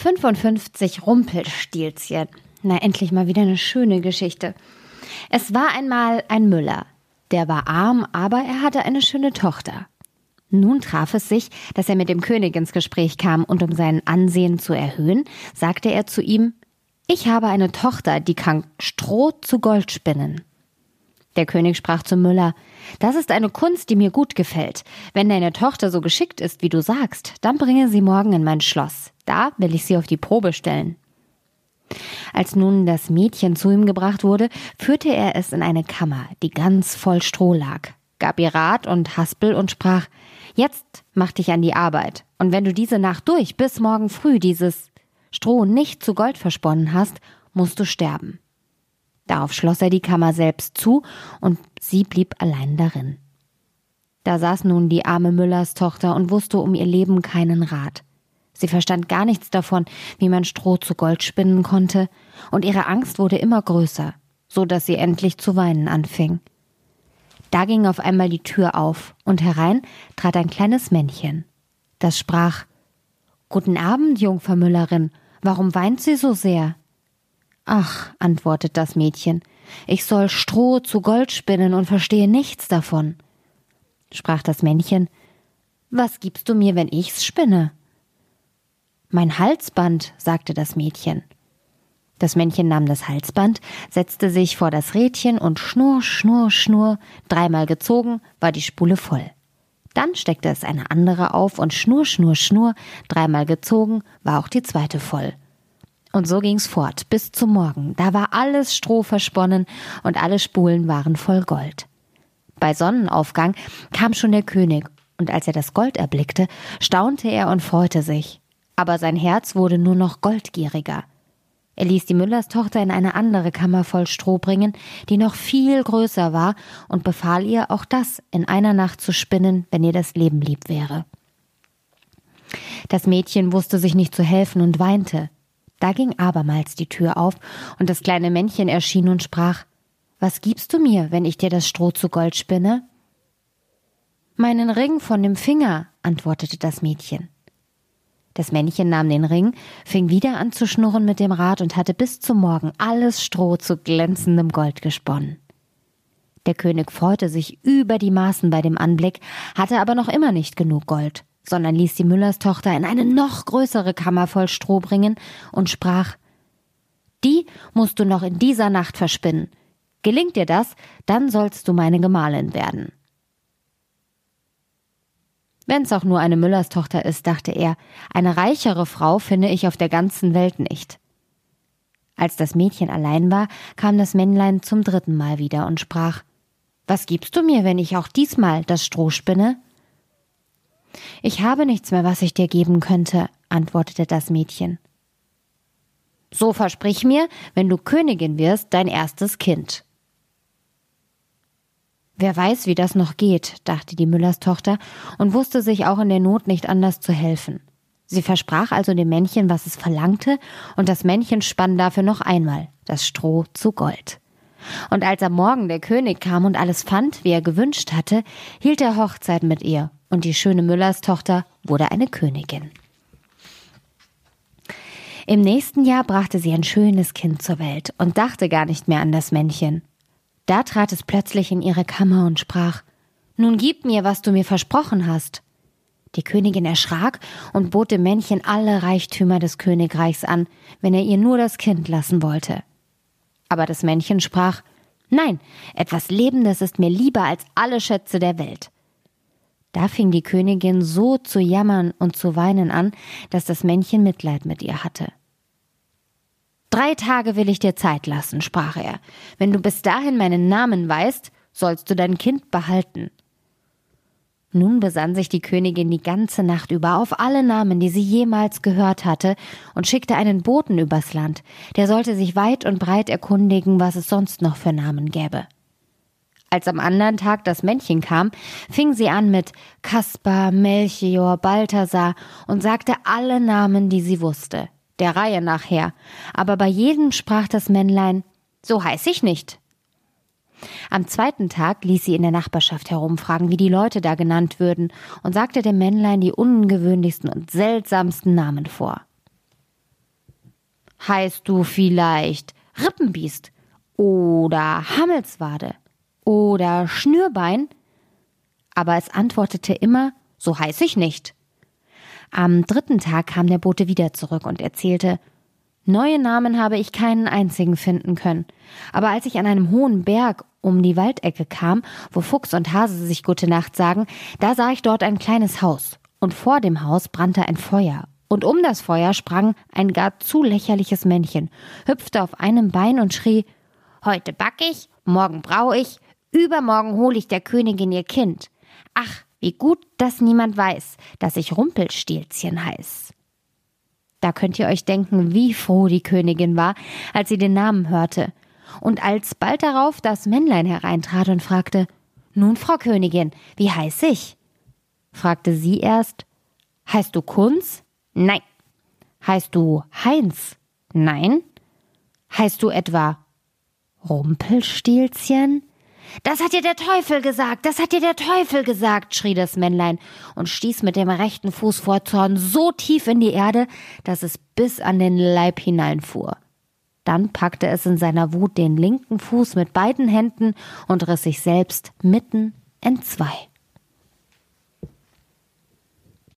55 Rumpelstilzchen. Na, endlich mal wieder eine schöne Geschichte. Es war einmal ein Müller. Der war arm, aber er hatte eine schöne Tochter. Nun traf es sich, dass er mit dem König ins Gespräch kam, und um sein Ansehen zu erhöhen, sagte er zu ihm Ich habe eine Tochter, die kann Stroh zu Gold spinnen. Der König sprach zum Müller Das ist eine Kunst, die mir gut gefällt. Wenn deine Tochter so geschickt ist, wie du sagst, dann bringe sie morgen in mein Schloss. Da will ich sie auf die Probe stellen. Als nun das Mädchen zu ihm gebracht wurde, führte er es in eine Kammer, die ganz voll Stroh lag, gab ihr Rat und Haspel und sprach Jetzt mach dich an die Arbeit, und wenn du diese Nacht durch bis morgen früh dieses Stroh nicht zu Gold versponnen hast, musst du sterben. Darauf schloss er die Kammer selbst zu, und sie blieb allein darin. Da saß nun die arme Müllers Tochter und wusste um ihr Leben keinen Rat. Sie verstand gar nichts davon, wie man Stroh zu Gold spinnen konnte, und ihre Angst wurde immer größer, so dass sie endlich zu weinen anfing. Da ging auf einmal die Tür auf, und herein trat ein kleines Männchen. Das sprach Guten Abend, Jungfer Müllerin, warum weint sie so sehr? Ach, antwortet das Mädchen, ich soll Stroh zu Gold spinnen und verstehe nichts davon. Sprach das Männchen Was gibst du mir, wenn ich's spinne? Mein Halsband, sagte das Mädchen. Das Männchen nahm das Halsband, setzte sich vor das Rädchen und schnurr, schnurr, schnurr, dreimal gezogen, war die Spule voll. Dann steckte es eine andere auf und schnurr, schnurr, schnurr, dreimal gezogen, war auch die zweite voll. Und so ging's fort, bis zum Morgen. Da war alles Stroh versponnen und alle Spulen waren voll Gold. Bei Sonnenaufgang kam schon der König, und als er das Gold erblickte, staunte er und freute sich aber sein Herz wurde nur noch goldgieriger. Er ließ die Müllerstochter in eine andere Kammer voll Stroh bringen, die noch viel größer war, und befahl ihr, auch das in einer Nacht zu spinnen, wenn ihr das Leben lieb wäre. Das Mädchen wusste sich nicht zu helfen und weinte. Da ging abermals die Tür auf, und das kleine Männchen erschien und sprach Was gibst du mir, wenn ich dir das Stroh zu Gold spinne? Meinen Ring von dem Finger, antwortete das Mädchen. Das Männchen nahm den Ring, fing wieder an zu schnurren mit dem Rad und hatte bis zum Morgen alles Stroh zu glänzendem Gold gesponnen. Der König freute sich über die Maßen bei dem Anblick, hatte aber noch immer nicht genug Gold, sondern ließ die Müllerstochter in eine noch größere Kammer voll Stroh bringen und sprach Die musst du noch in dieser Nacht verspinnen. Gelingt dir das, dann sollst du meine Gemahlin werden. Wenn's auch nur eine Müllerstochter ist, dachte er, eine reichere Frau finde ich auf der ganzen Welt nicht. Als das Mädchen allein war, kam das Männlein zum dritten Mal wieder und sprach Was gibst du mir, wenn ich auch diesmal das Stroh spinne? Ich habe nichts mehr, was ich dir geben könnte, antwortete das Mädchen. So versprich mir, wenn du Königin wirst, dein erstes Kind. Wer weiß, wie das noch geht, dachte die Müllers Tochter und wusste sich auch in der Not nicht anders zu helfen. Sie versprach also dem Männchen, was es verlangte, und das Männchen spann dafür noch einmal das Stroh zu Gold. Und als am Morgen der König kam und alles fand, wie er gewünscht hatte, hielt er Hochzeit mit ihr, und die schöne Müllers Tochter wurde eine Königin. Im nächsten Jahr brachte sie ein schönes Kind zur Welt und dachte gar nicht mehr an das Männchen. Da trat es plötzlich in ihre Kammer und sprach Nun gib mir, was du mir versprochen hast. Die Königin erschrak und bot dem Männchen alle Reichtümer des Königreichs an, wenn er ihr nur das Kind lassen wollte. Aber das Männchen sprach Nein, etwas Lebendes ist mir lieber als alle Schätze der Welt. Da fing die Königin so zu jammern und zu weinen an, dass das Männchen Mitleid mit ihr hatte. Drei Tage will ich dir Zeit lassen, sprach er. Wenn du bis dahin meinen Namen weißt, sollst du dein Kind behalten. Nun besann sich die Königin die ganze Nacht über auf alle Namen, die sie jemals gehört hatte, und schickte einen Boten übers Land, der sollte sich weit und breit erkundigen, was es sonst noch für Namen gäbe. Als am anderen Tag das Männchen kam, fing sie an mit Kaspar, Melchior, Balthasar und sagte alle Namen, die sie wusste der Reihe nachher, aber bei jedem sprach das Männlein So heiß ich nicht. Am zweiten Tag ließ sie in der Nachbarschaft herumfragen, wie die Leute da genannt würden, und sagte dem Männlein die ungewöhnlichsten und seltsamsten Namen vor. Heißt du vielleicht Rippenbiest oder Hammelswade oder Schnürbein? Aber es antwortete immer, so heiß ich nicht. Am dritten Tag kam der Bote wieder zurück und erzählte, neue Namen habe ich keinen einzigen finden können. Aber als ich an einem hohen Berg um die Waldecke kam, wo Fuchs und Hase sich gute Nacht sagen, da sah ich dort ein kleines Haus. Und vor dem Haus brannte ein Feuer. Und um das Feuer sprang ein gar zu lächerliches Männchen, hüpfte auf einem Bein und schrie, Heute back ich, morgen brau ich, übermorgen hol ich der Königin ihr Kind. Ach, wie gut, dass niemand weiß, dass ich Rumpelstilzchen heiß. Da könnt ihr euch denken, wie froh die Königin war, als sie den Namen hörte. Und als bald darauf das Männlein hereintrat und fragte, Nun, Frau Königin, wie heiß ich? fragte sie erst, Heißt du Kunz? Nein. Heißt du Heinz? Nein. Heißt du etwa Rumpelstilzchen? Das hat dir der Teufel gesagt, das hat dir der Teufel gesagt, schrie das Männlein und stieß mit dem rechten Fuß vor Zorn so tief in die Erde, dass es bis an den Leib hineinfuhr. Dann packte es in seiner Wut den linken Fuß mit beiden Händen und riss sich selbst mitten in zwei.